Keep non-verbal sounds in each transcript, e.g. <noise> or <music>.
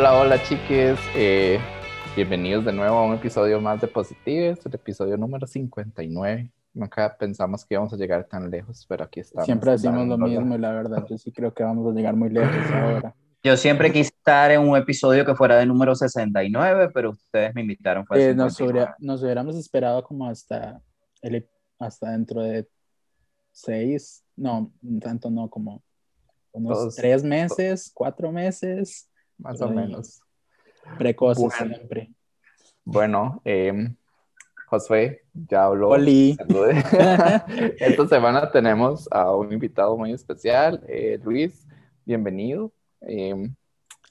Hola, hola chiques. Eh, bienvenidos de nuevo a un episodio más de Positives, el episodio número 59. Nunca pensamos que íbamos a llegar tan lejos, pero aquí estamos. Siempre decimos lo mismo y la verdad, yo sí creo que vamos a llegar muy lejos ahora. Yo siempre quise estar en un episodio que fuera de número 69, pero ustedes me invitaron. Eh, nos, nos, hubiéramos esperado como hasta, el, hasta dentro de seis, no, tanto no, como unos tres meses, cuatro meses. Más o menos. Precoces siempre. Bueno, eh, Josué ya habló. Oli. <laughs> Esta semana tenemos a un invitado muy especial, eh, Luis. Bienvenido. Em,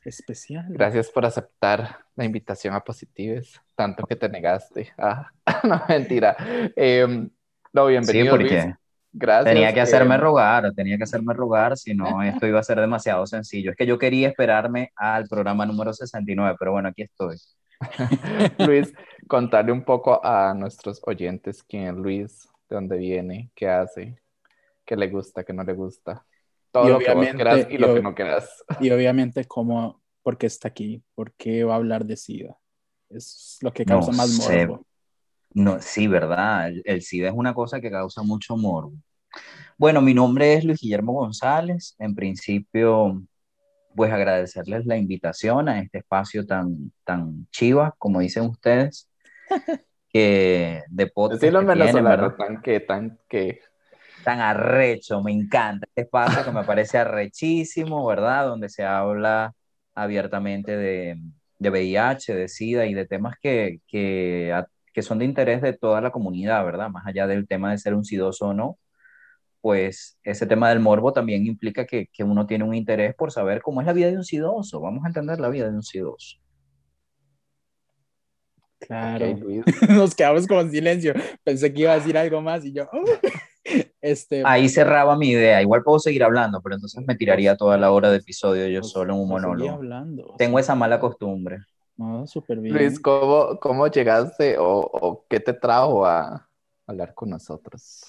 especial. Gracias por aceptar la invitación a Positives, tanto que te negaste. Ah, <laughs> no, mentira. Em, no, bienvenido. Sí, porque Gracias. Tenía que hacerme em. rogar, tenía que hacerme rogar, si no, <laughs> esto iba a ser demasiado sencillo. Es que yo quería esperarme al programa número 69, pero bueno, aquí estoy. <laughs> Luis, contarle un poco a nuestros oyentes quién es Luis, de dónde viene, qué hace, qué le gusta, qué no le gusta todo lo que vos quieras y, lo que no quieras. Y obviamente, cómo, por qué está aquí, por qué va a hablar de SIDA. Es lo que causa más morbo. No, sí, ¿verdad? El, SIDA es una cosa que causa mucho morbo. Bueno, mi nombre es Luis Guillermo González. En principio, pues agradecerles la invitación a este espacio tan, tan chiva, como dicen ustedes, <laughs> que de podcast. Decirlo en tan que, tan que tan arrecho, me encanta este espacio que me parece arrechísimo, ¿verdad? Donde se habla abiertamente de, de VIH, de SIDA y de temas que, que, que, son de interés de toda la comunidad, ¿verdad? Más allá del tema de ser un sidoso o no, pues ese tema del morbo también implica que, que uno tiene un interés por saber cómo es la vida de un sidoso, vamos a entender la vida de un sidoso. Claro, <laughs> nos quedamos como en silencio. Pensé que iba a decir algo más y yo. Oh". <laughs> Este... Ahí cerraba mi idea. Igual puedo seguir hablando, pero entonces me tiraría toda la hora de episodio yo pues, solo en un monólogo. Hablando, Tengo esa mala costumbre. No, súper bien. Luis, ¿cómo, cómo llegaste o, o, qué te trajo a hablar con nosotros?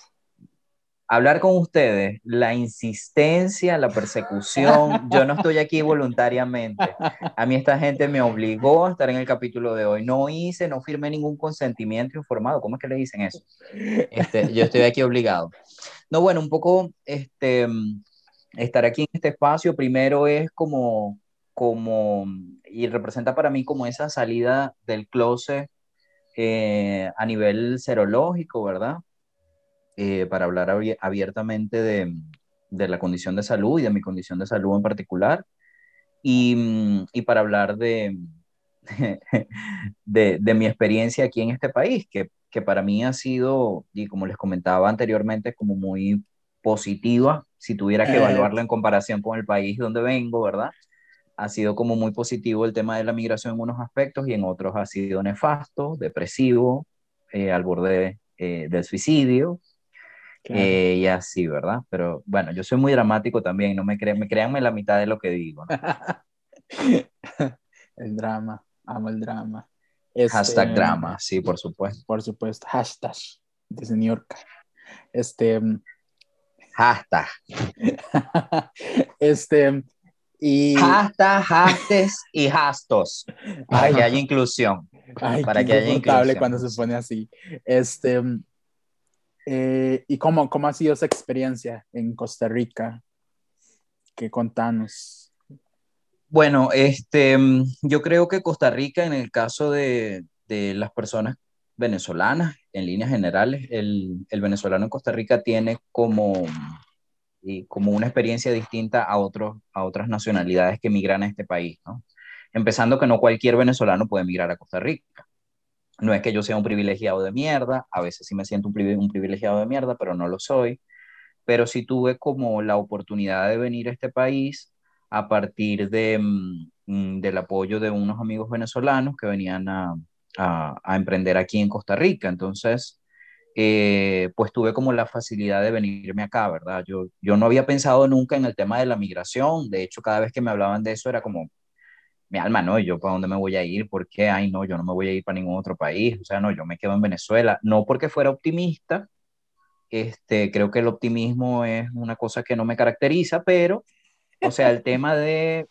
hablar con ustedes, la insistencia, la persecución, yo no estoy aquí voluntariamente. A mí esta gente me obligó a estar en el capítulo de hoy. No hice, no firmé ningún consentimiento informado. ¿Cómo es que le dicen eso? Este, yo estoy aquí obligado. No, bueno, un poco este, estar aquí en este espacio primero es como, como, y representa para mí como esa salida del closet eh, a nivel serológico, ¿verdad? Eh, para hablar abiertamente de, de, la condición de salud y de mi condición de salud en particular, y, mm, y para hablar de, <laughs> de, de, mi experiencia aquí en este país, que, que para mí ha sido, y como les comentaba anteriormente, como muy positiva, si tuviera que eh. evaluarla en comparación con el país donde vengo, ¿verdad? Ha sido como muy positivo el tema de la migración en unos aspectos y en otros ha sido nefasto, depresivo, eh, al borde del suicidio, eh, y así, ¿verdad? Pero bueno, yo soy muy dramático también, no me, crean, me créanme la mitad de lo que digo. <laughs> el drama, amo el drama. hashtag este, drama, sí, por supuesto. Por supuesto, hashtag desde New York. Este. Hashtag. <laughs> este. Y... Hashtag, hashtags y hastos. Para que haya inclusión. para que haya inclusión. cuando se pone así. Este. Eh, ¿Y cómo, cómo ha sido esa experiencia en Costa Rica? Que contanos. Bueno, este, yo creo que Costa Rica, en el caso de, de las personas venezolanas, en líneas generales, el, el, venezolano en Costa Rica tiene como, y como una experiencia distinta a, otros, a otras nacionalidades que migran a este país, ¿no? Empezando que no cualquier venezolano puede migrar a Costa Rica. No es que yo sea un privilegiado de mierda, a veces sí me siento un, privilegiado de mierda, pero no lo soy. Pero sí tuve como la oportunidad de venir a este país a partir de, mm, mm, del apoyo de unos amigos venezolanos que venían a, a, emprender aquí en Costa Rica. Entonces, eh, pues tuve como la facilidad de venirme acá, ¿verdad? Yo, yo no había pensado nunca en el tema de la migración. De hecho, cada vez que me hablaban de eso era como, mi alma, no, yo para dónde me voy a ir, ¿por qué? Ay, no, yo no me voy a ir para ningún otro país, o sea, no, yo me quedo en Venezuela, no porque fuera optimista, este, creo que el optimismo es una cosa que no me caracteriza, pero, o sea, el tema de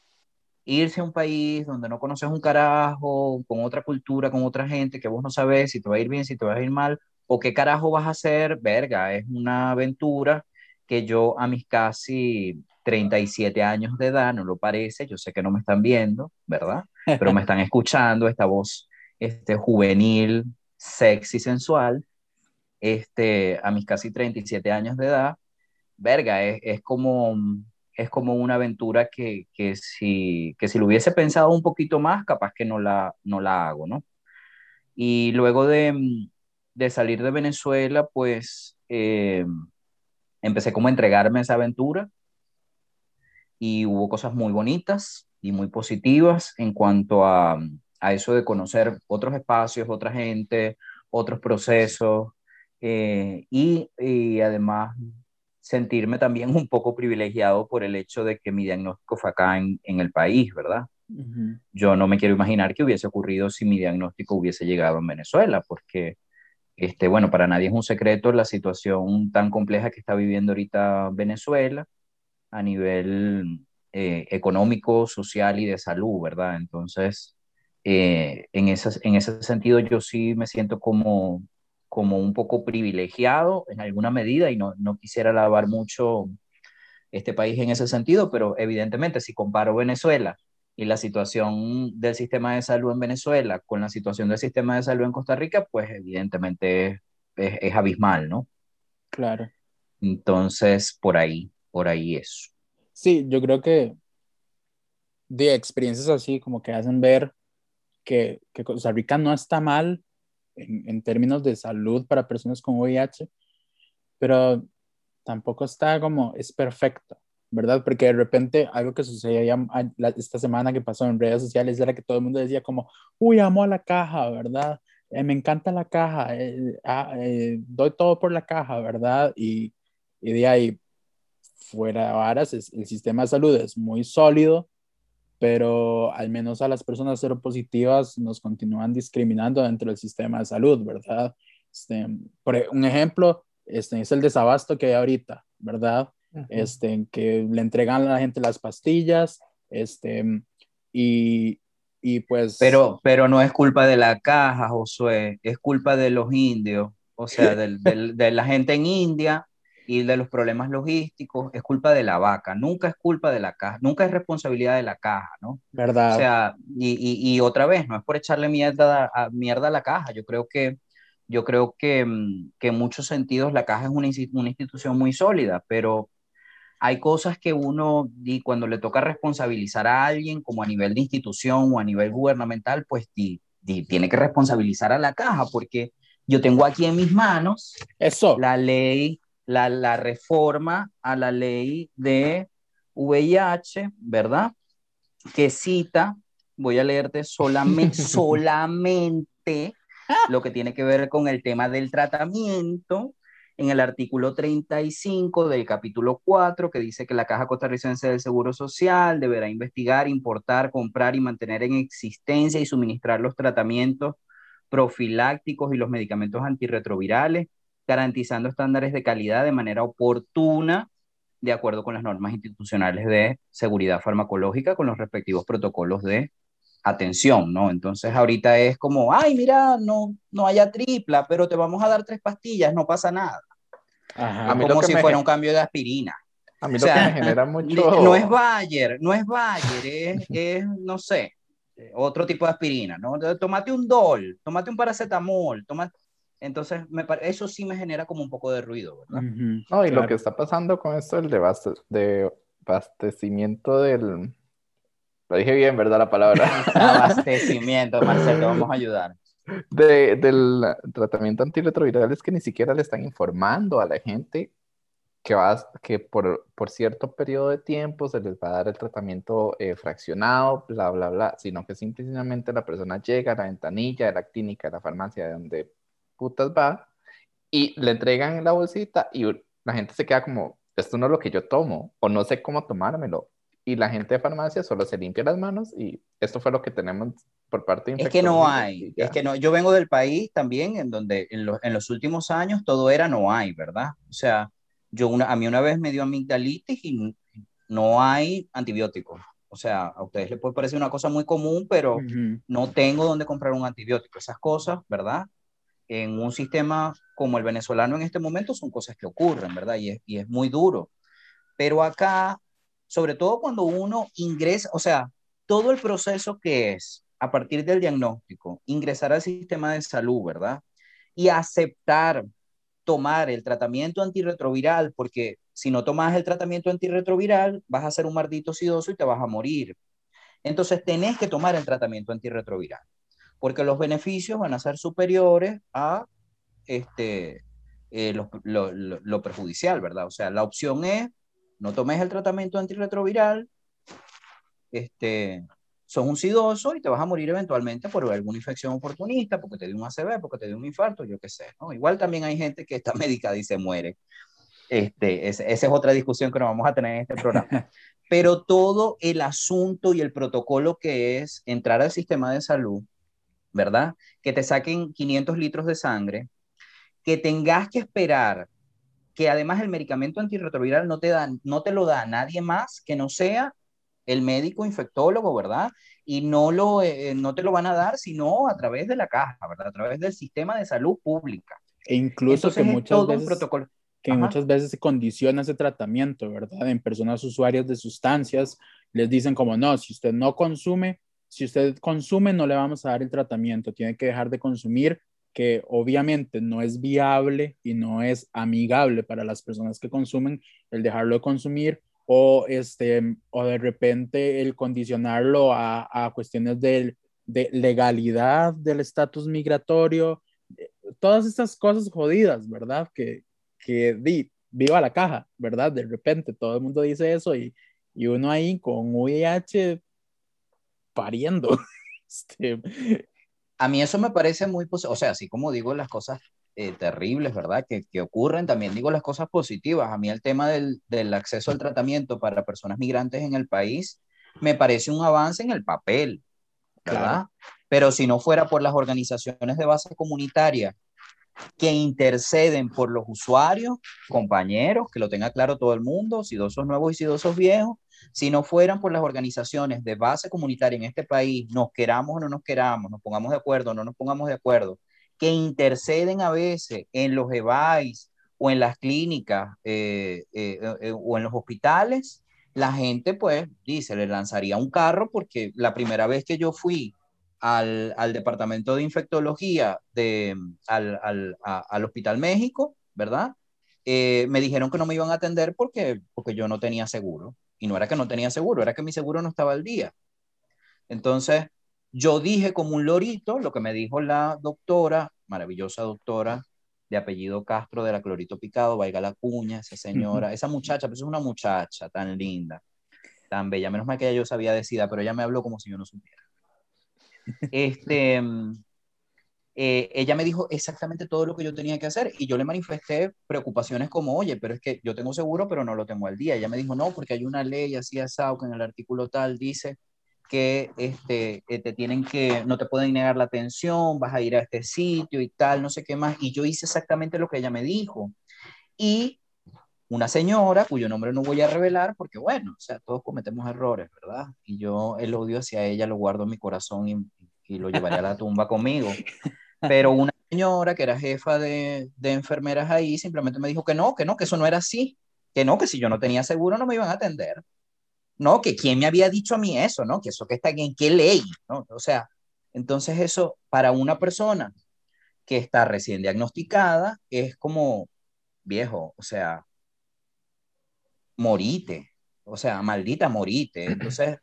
irse a un país donde no conoces un carajo, con otra cultura, con otra gente, que vos no sabes si te va a ir bien, si te va a ir mal, o qué carajo vas a hacer, verga, es una aventura que yo a mis casi 37 años de edad, no lo parece, yo sé que no me están viendo, ¿verdad? Pero me <laughs> están escuchando esta voz este, juvenil, sexy, sensual, este, a mis casi 37 años de edad, verga, es, es como, es como una aventura que, que, si, que si lo hubiese pensado un poquito más, capaz que no la, no la hago, ¿no? Y luego de, de salir de Venezuela, pues eh, empecé como a entregarme a esa aventura y hubo cosas muy bonitas y muy positivas en cuanto a, a eso de conocer otros espacios, otra gente, otros procesos eh, y, y, además sentirme también un poco privilegiado por el hecho de que mi diagnóstico fue acá en, en el país, ¿verdad? Yo no me quiero imaginar qué hubiese ocurrido si mi diagnóstico hubiese llegado en Venezuela, porque, este, bueno, para nadie es un secreto la situación tan compleja que está viviendo ahorita Venezuela a nivel eh, económico, social y de salud, ¿verdad? Entonces, eh, en, ese, en ese sentido yo sí me siento como, como un poco privilegiado en alguna medida y no, no quisiera alabar mucho este país en ese sentido, pero evidentemente si comparo Venezuela y la situación del sistema de salud en Venezuela con la situación del sistema de salud en Costa Rica, pues evidentemente es, es, es abismal, ¿no? Claro. Entonces, por ahí, por ahí eso. Sí, yo creo que de experiencias así como que hacen ver que, que Costa Rica no está mal en, en, términos de salud para personas con VIH, pero tampoco está como, es perfecto, ¿verdad? Porque de repente algo que sucedía ya esta semana que pasó en redes sociales era que todo el mundo decía como, uy, amo a la caja, ¿verdad? Eh, me encanta la caja, eh, ah, eh, doy todo por la caja, ¿verdad? Y, y de ahí, fuera de varas, el sistema de salud es muy sólido, pero al menos a las personas seropositivas nos continúan discriminando dentro del sistema de salud, ¿verdad? Este, por e, un ejemplo este, es el desabasto que hay ahorita, ¿verdad? Este, que le entregan a la gente las pastillas, este, y, y pues... Pero, pero no es culpa de la caja, Josué, es culpa de los indios, o sea, del, <laughs> del, de la gente en India y de los problemas logísticos, es culpa de la vaca, nunca es culpa de la caja, nunca es responsabilidad de la caja, ¿no? ¿Verdad? O sea, y, y, y otra vez, no es por echarle mierda a, mierda a la caja, yo creo que, yo creo que, mm, que en muchos sentidos la caja es una, una institución muy sólida, pero hay cosas que uno, y cuando le toca responsabilizar a alguien, como a nivel de institución o a nivel gubernamental, pues di, di, tiene que responsabilizar a la caja, porque yo tengo aquí en mis manos Eso. la ley la, la reforma a la ley de VIH, ¿verdad? Que cita, voy a leerte solamente, <laughs> solamente lo que tiene que ver con el tema del tratamiento en el artículo 35 del capítulo 4, que dice que la Caja Costarricense del Seguro Social deberá investigar, importar, comprar y mantener en existencia y suministrar los tratamientos profilácticos y los medicamentos antirretrovirales garantizando estándares de calidad de manera oportuna, de acuerdo con las normas institucionales de seguridad farmacológica, con los respectivos protocolos de atención, ¿no? Entonces ahorita es como, ay, mira, no, no haya tripla, pero te vamos a dar tres pastillas, no pasa nada. Ajá, como si fuera un cambio de aspirina. A mí o sea, lo que me genera <laughs> mucho... No es Bayer, no es Bayer, es, <laughs> es, no sé, otro tipo de aspirina, ¿no? Tómate un Dol, tómate un paracetamol, tómate... Entonces, me eso sí me genera como un poco de ruido, ¿verdad? Uh -huh, no, y claro. lo que está pasando con esto del de abastecimiento del... Lo dije bien, ¿verdad? La palabra. <laughs> abastecimiento, Marcelo, vamos a ayudar. De, del tratamiento antirretroviral es que ni siquiera le están informando a la gente que, va, que por, por cierto periodo de tiempo se les va a dar el tratamiento eh, fraccionado, bla, bla, bla, sino que simplemente la persona llega a la ventanilla de la clínica, de la farmacia, de donde putas va, y le entregan la bolsita y la gente se queda como, esto no es lo que yo tomo, o no sé cómo tomármelo. Y la gente de farmacia solo se limpia las manos y esto fue lo que tenemos por parte de Es que no hay, es que no, yo vengo del país también en donde en, lo, en los últimos años todo era no hay, ¿verdad? O sea, yo una, a mí una vez me dio amigdalitis y no hay antibióticos. O sea, a ustedes les puede parecer una cosa muy común, pero no tengo dónde comprar un antibiótico. Esas cosas, ¿verdad? En un sistema como el venezolano en este momento son cosas que ocurren, ¿verdad? Y es, y es muy duro. Pero acá, sobre todo cuando uno ingresa, o sea, todo el proceso que es a partir del diagnóstico, ingresar al sistema de salud, ¿verdad? Y aceptar tomar el tratamiento antirretroviral, porque si no tomas el tratamiento antirretroviral, vas a ser un maldito sidoso y te vas a morir. Entonces, tenés que tomar el tratamiento antirretroviral, porque los beneficios van a ser superiores a este, eh, lo, lo, perjudicial, ¿verdad? O sea, la opción es, no tomes el tratamiento antirretroviral, este, sos un sidoso y te vas a morir eventualmente por alguna infección oportunista, porque te dio un ACV, porque te dio un infarto, yo qué sé, ¿no? Igual también hay gente que está <laughs> medicada y se muere. Este, esa es otra discusión que nos vamos a tener en este programa. <laughs> Pero todo el asunto y el protocolo que es entrar al sistema de salud, ¿verdad? Que te saquen 500 litros de sangre, que tengas que esperar que además el medicamento antirretroviral no te, da, no te lo da nadie más que no sea el médico infectólogo, ¿verdad? Y no, lo, eh, no te lo van a dar sino a través de la caja, ¿verdad? A través del sistema de salud pública. E incluso que muchas veces... Protocolo. Que muchas veces se condiciona ese tratamiento, ¿verdad? En personas usuarias de sustancias les dicen como, no, si usted no consume, si usted consume, no le vamos a dar el tratamiento, tiene que dejar de consumir, que obviamente no es viable y no es amigable para las personas que consumen el dejarlo de consumir o, este, o de repente el condicionarlo a, a cuestiones de, de, legalidad del estatus migratorio, eh, todas estas cosas jodidas, ¿verdad? Que, que di, viva la caja, ¿verdad? De repente todo el mundo dice eso y, y uno ahí con VIH pariendo. <laughs> Este, a mí eso me parece muy, o sea, así como digo las cosas eh, terribles, ¿verdad? Que, que, ocurren. También digo las cosas positivas. A mí el tema del, del, acceso al tratamiento para personas migrantes en el país me parece un avance en el papel, ¿verdad? Pero si no fuera por las organizaciones de base comunitaria que interceden por los usuarios, compañeros, que lo tenga claro todo el mundo, sidosos nuevos y sidosos viejos, si no fueran por las organizaciones de base comunitaria en este país, nos queramos o no nos queramos, nos pongamos de acuerdo o no nos pongamos de acuerdo, que interceden a veces en los EVAIS o en las clínicas eh, eh, eh, o en los hospitales, la gente pues dice, le lanzaría un carro porque la primera vez que yo fui al, al departamento de infectología de, al, al, al Hospital México, ¿verdad? me dijeron que no me iban a atender porque, porque yo no tenía seguro. Y no era que no tenía seguro, era que mi seguro no estaba al día. Entonces, yo dije como un lorito lo que me dijo la doctora, maravillosa doctora de apellido Castro de la Clorito Picado, vaya la cuña, esa señora, esa muchacha, pues es una muchacha tan linda, tan bella, menos mal que ella yo sabía decida, pero ella me habló como si yo no supiera. Este, <laughs> eh, ella me dijo exactamente todo lo que yo tenía que hacer y yo le manifesté preocupaciones como, oye, pero es que yo tengo seguro, pero no lo tengo al día. Ella me dijo, no, porque hay una ley así asado que en el artículo tal dice que este, eh, te tienen que, no te pueden negar la atención, vas a ir a este sitio y tal, no sé qué más. Y yo hice exactamente lo que ella me dijo. Y una señora, cuyo nombre no voy a revelar, porque bueno, o sea, todos cometemos errores, ¿verdad? Y yo el odio hacia ella lo guardo en mi corazón y, y lo llevaré a la tumba conmigo. Pero una señora que era jefa de, de enfermeras ahí simplemente me dijo que no, que no, que eso no era así, que no, que si yo no tenía seguro no me iban a atender. ¿No? Que quién me había dicho a mí eso, ¿no? Que eso que está en qué ley, ¿no? O sea, entonces eso para una persona que está recién diagnosticada es como viejo, o sea, morite, o sea, maldita morite. Entonces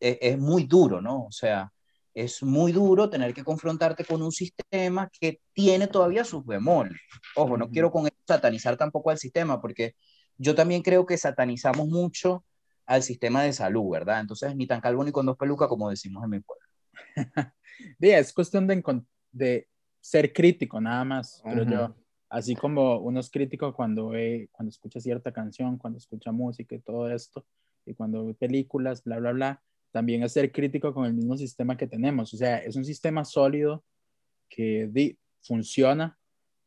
es, es muy duro, ¿no? O sea, es muy duro tener que confrontarte con un sistema que tiene todavía sus bemoles. Ojo, no quiero con satanizar tampoco al sistema, porque yo también creo que satanizamos mucho al sistema de salud, ¿verdad? Entonces, ni tan calvo ni con dos pelucas, como decimos en mi pueblo. <laughs> es cuestión de, de, ser crítico, nada más, pero yo. Así como uno es crítico cuando, cuando escucha cierta canción, cuando escucha música y todo esto, y cuando ve películas, bla, bla, bla, también es ser crítico con el mismo sistema que tenemos. O sea, es un sistema sólido que funciona,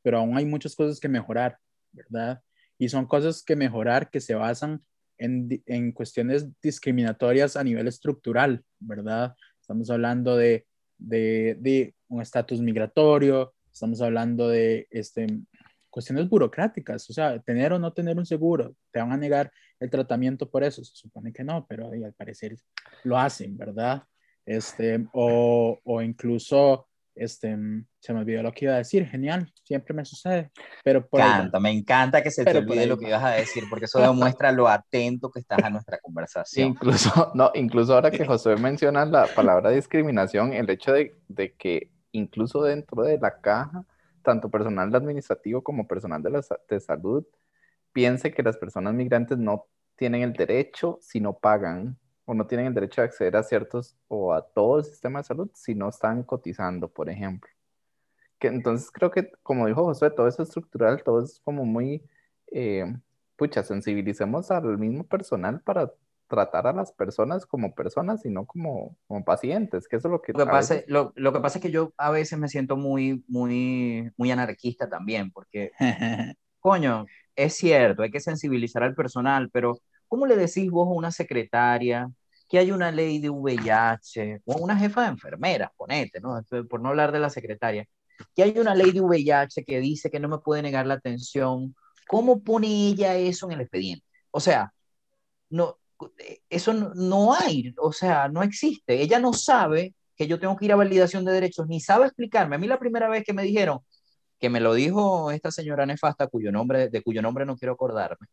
pero aún hay muchas cosas que mejorar, ¿verdad? Y son cosas que mejorar que se basan en, en, cuestiones discriminatorias a nivel estructural, ¿verdad? Estamos hablando de, de, de un estatus migratorio, estamos hablando de este, cuestiones burocráticas, o sea, tener o no tener un seguro, te van a negar el tratamiento por eso, se supone que no, pero al parecer lo hacen, ¿verdad? Este, o, o incluso, este, se me olvidó lo que iba a decir, genial, siempre me sucede, pero por encanta, me encanta que se te olvide lo que ibas a decir, porque eso demuestra lo atento que estás a nuestra conversación. Incluso, <laughs> no, incluso ahora que José menciona la palabra discriminación, el hecho de, de que incluso dentro de la caja tanto personal administrativo como personal de, la, de salud piense que las personas migrantes no tienen el derecho si no pagan o no tienen el derecho de acceder a ciertos o a todo el sistema de salud si no están cotizando, por ejemplo. Que entonces creo que, como dijo José, todo es estructural, todo es como muy, eh, pucha, sensibilicemos al mismo personal para tratar a las personas como personas y no como, como pacientes, que eso es lo que... Lo que, pasa, lo, lo, que pasa es que yo a veces me siento muy, muy, muy anarquista también, porque, <laughs> coño, es cierto, hay que sensibilizar al personal, pero ¿cómo le decís vos a una secretaria que hay una ley de VIH, o una jefa de enfermeras, ponete, ¿no? Por no hablar de la secretaria, que hay una ley de VIH que dice que no me puede negar la atención, ¿cómo pone ella eso en el expediente? O sea, no, eso no, hay, o sea, no existe. Ella no sabe que yo tengo que ir a validación de derechos, ni sabe explicarme. A mí la primera vez que me dijeron, que me lo dijo esta señora nefasta, cuyo nombre, de cuyo nombre no quiero acordarme,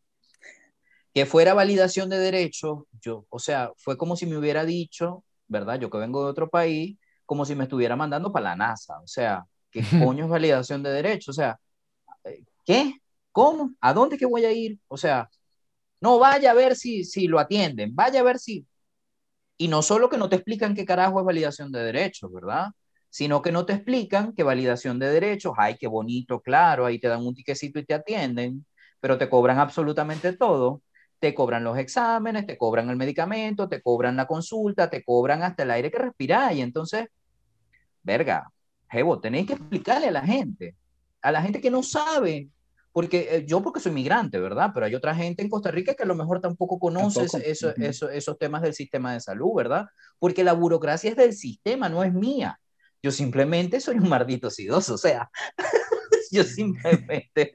que fuera validación de derechos, yo, o sea, fue como si me hubiera dicho, ¿verdad? Yo que vengo de otro país, como si me estuviera mandando para la NASA, o sea, ¿qué <laughs> coño es validación de derechos? O sea, ¿qué? ¿Cómo? ¿A dónde que voy a ir? O sea, no, vaya a ver si, si lo atienden, vaya a ver si... Y no solo que no te explican qué carajo es validación de derechos, ¿verdad? Sino que no te explican que validación de derechos, ay, qué bonito, claro, ahí te dan un tiquecito y te atienden, pero te cobran absolutamente todo. Te cobran los exámenes, te cobran el medicamento, te cobran la consulta, te cobran hasta el aire que respiráis. Y entonces, verga, jevo, tenéis que explicarle a la gente, a la gente que no sabe porque eh, yo porque soy migrante, ¿verdad? Pero hay otra gente en Costa Rica que a lo mejor tampoco conoce eso, eso, esos temas del sistema de salud, ¿verdad? Porque la burocracia es del sistema, no es mía. Yo simplemente soy un maldito sidoso, o sea, <laughs> yo simplemente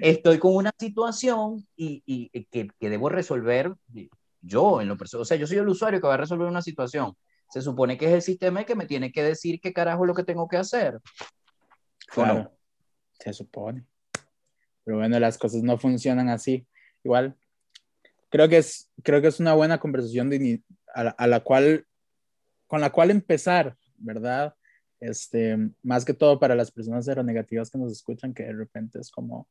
estoy con una situación y, y que, que, debo resolver yo en lo personal. O sea, yo soy el usuario que va a resolver una situación. Se supone que es el sistema el que me tiene que decir qué carajo es lo que tengo que hacer. Claro, se supone. Pero bueno, las cosas no funcionan así. Igual, creo que es, creo que es una buena conversación de, a, la, cual, con la cual empezar, ¿verdad? Este, más que todo para las personas negativas que nos escuchan, que de repente es como,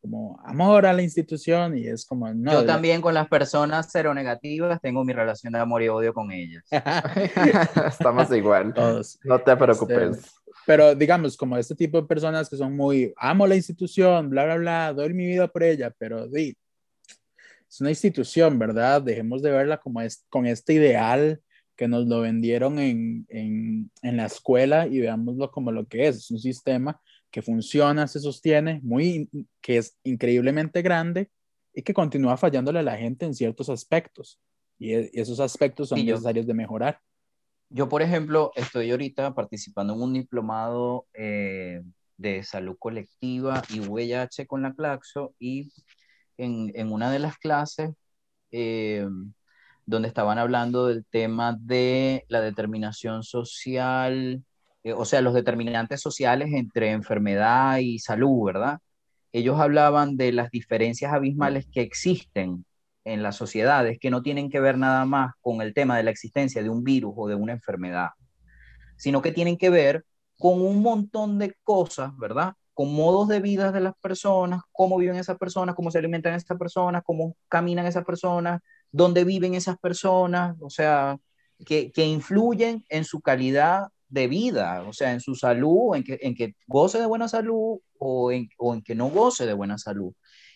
como amor a la institución y es como no. Yo también con las personas negativas tengo mi relación de amor y odio con ellas. <laughs> Estamos igual. Todos. No te preocupes. Este, pero digamos, como este tipo de personas que son muy, amo la institución, bla, bla, bla, doy mi vida por ella, pero di, es una institución, ¿verdad? Dejemos de verla como es, con este ideal que nos lo vendieron en, en, en la escuela y veámoslo como lo que es. Es un sistema que funciona, se sostiene, muy, que es increíblemente grande y que continúa fallándole a la gente en ciertos aspectos. Y, e, esos aspectos son necesarios de mejorar. Yo, por ejemplo, estoy ahorita participando en un diplomado eh, de salud colectiva y VIH con la Claxo y en, en una de las clases eh, donde estaban hablando del tema de la determinación social, eh, o sea, los determinantes sociales entre enfermedad y salud, ¿verdad? Ellos hablaban de las diferencias abismales que existen en las sociedades que no tienen que ver nada más con el tema de la existencia de un virus o de una enfermedad, sino que tienen que ver con un montón de cosas, ¿verdad? Con modos de vida de las personas, cómo viven esas personas, cómo se alimentan esas personas, cómo caminan esas personas, dónde viven esas personas, o sea, que, que influyen en su calidad de vida, o sea, en su salud, en que, en que goce de buena salud o en, o en que no goce de buena salud.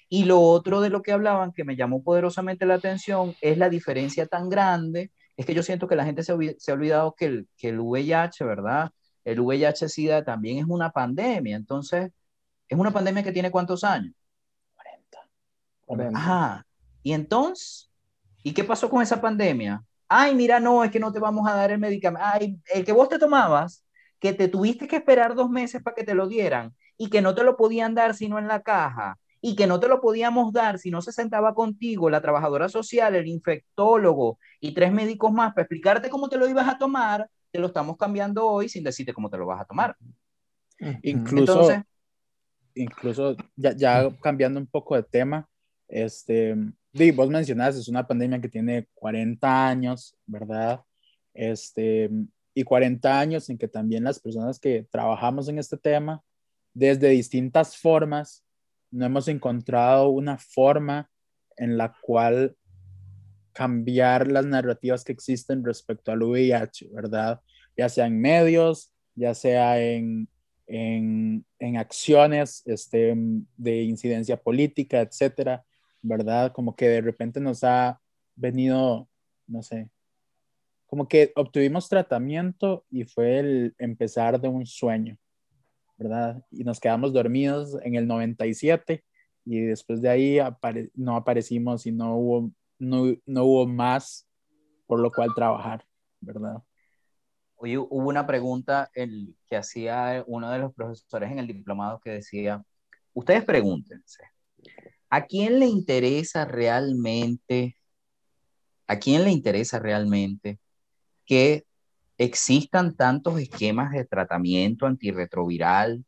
Y lo otro de lo que hablaban que me llamó poderosamente la atención es la diferencia tan grande. Es que yo siento que la gente se, ha olvidado que el, que el VIH, ¿verdad? El VIH-Sida también es una pandemia. Entonces, es una pandemia que tiene cuántos años? 40. Ajá. Y entonces, ¿Y qué pasó con esa pandemia? Ay, mira, no, es que no te vamos a dar el medicamento. Ay, el que vos te tomabas, que te tuviste que esperar dos meses para que te lo dieran y que no te lo podían dar sino en la caja y que no te lo podíamos dar si no se sentaba contigo la trabajadora social, el infectólogo y tres médicos más para explicarte cómo te lo ibas a tomar, te lo estamos cambiando hoy sin decirte cómo te lo vas a tomar. Incluso, incluso ya, ya, cambiando un poco de tema, este, vos mencionaste, es una pandemia que tiene 40 años, ¿verdad? Este, y 40 años en que también las personas que trabajamos en este tema, desde distintas formas, no hemos encontrado una forma en la cual cambiar las narrativas que existen respecto al VIH, ¿verdad? Ya sea en medios, ya sea en, en, en acciones este, de incidencia política, etcétera, ¿verdad? Como que de repente nos ha venido, no sé, como que obtuvimos tratamiento y fue el empezar de un sueño, ¿verdad? Y nos quedamos dormidos en el 97 y después de ahí no aparecimos y no hubo, no, no hubo más por lo cual trabajar, ¿verdad? Hoy hubo una pregunta el, que hacía uno de los profesores en el diplomado que decía, ustedes pregúntense, ¿a quién le interesa realmente, a quién le interesa realmente que existan tantos esquemas de tratamiento antirretroviral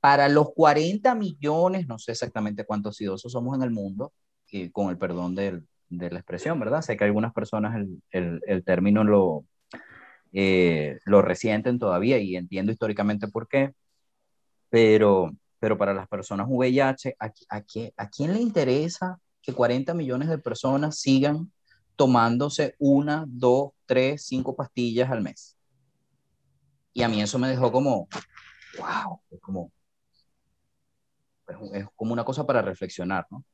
para los 40 millones, no sé exactamente cuántos idosos somos en el mundo, y con el perdón de, la expresión, ¿verdad? Sé que algunas personas el término lo, eh, lo resienten todavía y entiendo históricamente por qué, pero, pero para las personas VIH, ¿a, a, ¿a quién le interesa que 40 millones de personas sigan tomándose una, dos, tres, cinco pastillas al mes? Y a mí eso me dejó como, wow, es como, es como una cosa para reflexionar, ¿no?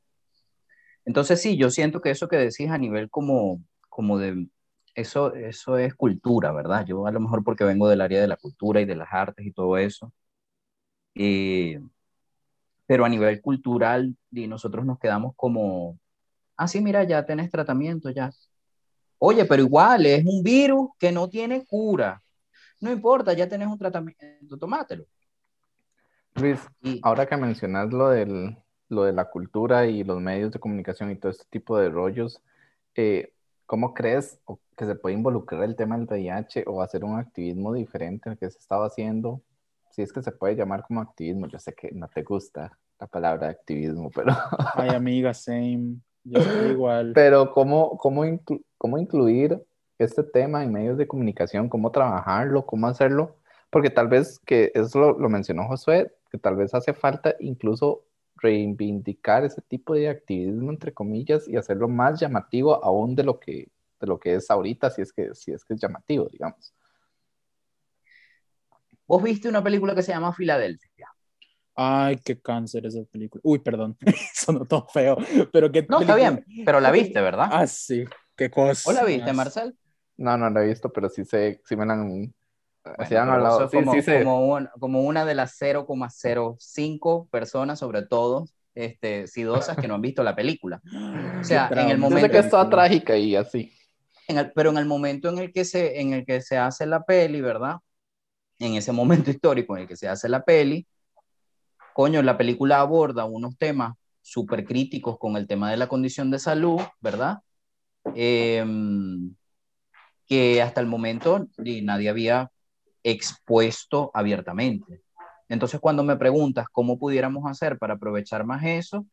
Entonces sí, yo siento que eso que decís a nivel como, como de eso, eso es cultura, ¿verdad? Yo a lo mejor porque vengo del área de la cultura y de las artes y todo eso. Eh, pero a nivel cultural, y nosotros nos quedamos como, ah, sí, mira, ya tenés tratamiento, ya. Oye, pero igual es un virus que no tiene cura. No importa, ya tenés un tratamiento, tomátelo. Luis, ahora que mencionas lo, del, lo de la cultura y los medios de comunicación y todo este tipo de rollos, eh, ¿cómo crees que se puede involucrar el tema del VIH o hacer un activismo diferente al que se estaba haciendo? Si es que se puede llamar como activismo, yo sé que no te gusta la palabra activismo, pero... <laughs> Ay, amiga, same. Yo estoy igual. Pero ¿cómo, cómo, cómo incluir este tema en medios de comunicación? ¿Cómo trabajarlo? ¿Cómo hacerlo? Porque tal vez, que eso lo, lo mencionó Josué, que tal vez hace falta incluso reivindicar ese tipo de activismo, entre comillas, y hacerlo más llamativo aún de lo que, de lo que es ahorita, si es, que, si es que es llamativo, digamos. ¿Vos viste una película que se llama Filadelfia? Ay, qué cáncer esa película. Uy, perdón, <laughs> sonó todo feo, pero qué No, está bien, pero la viste, ¿verdad? Ah, sí, qué cosa. ¿O la viste, Marcel? No, no la he visto, pero sí sé, sí me la han como, una de las 0,05 personas, sobre todo este, sidosas, que no han visto la película. <gasps> O sea, en el momento... que es toda trágica y así. pero en el momento en el, que se, en el que se hace la peli, ¿verdad? En ese momento <laughs> histórico en el que se hace la peli, coño, la película aborda unos temas súper críticos con el tema de la condición de salud, ¿verdad? Em, que hasta el momento nadie había expuesto abiertamente. Entonces, cuando me preguntas cómo pudiéramos hacer para aprovechar más eso,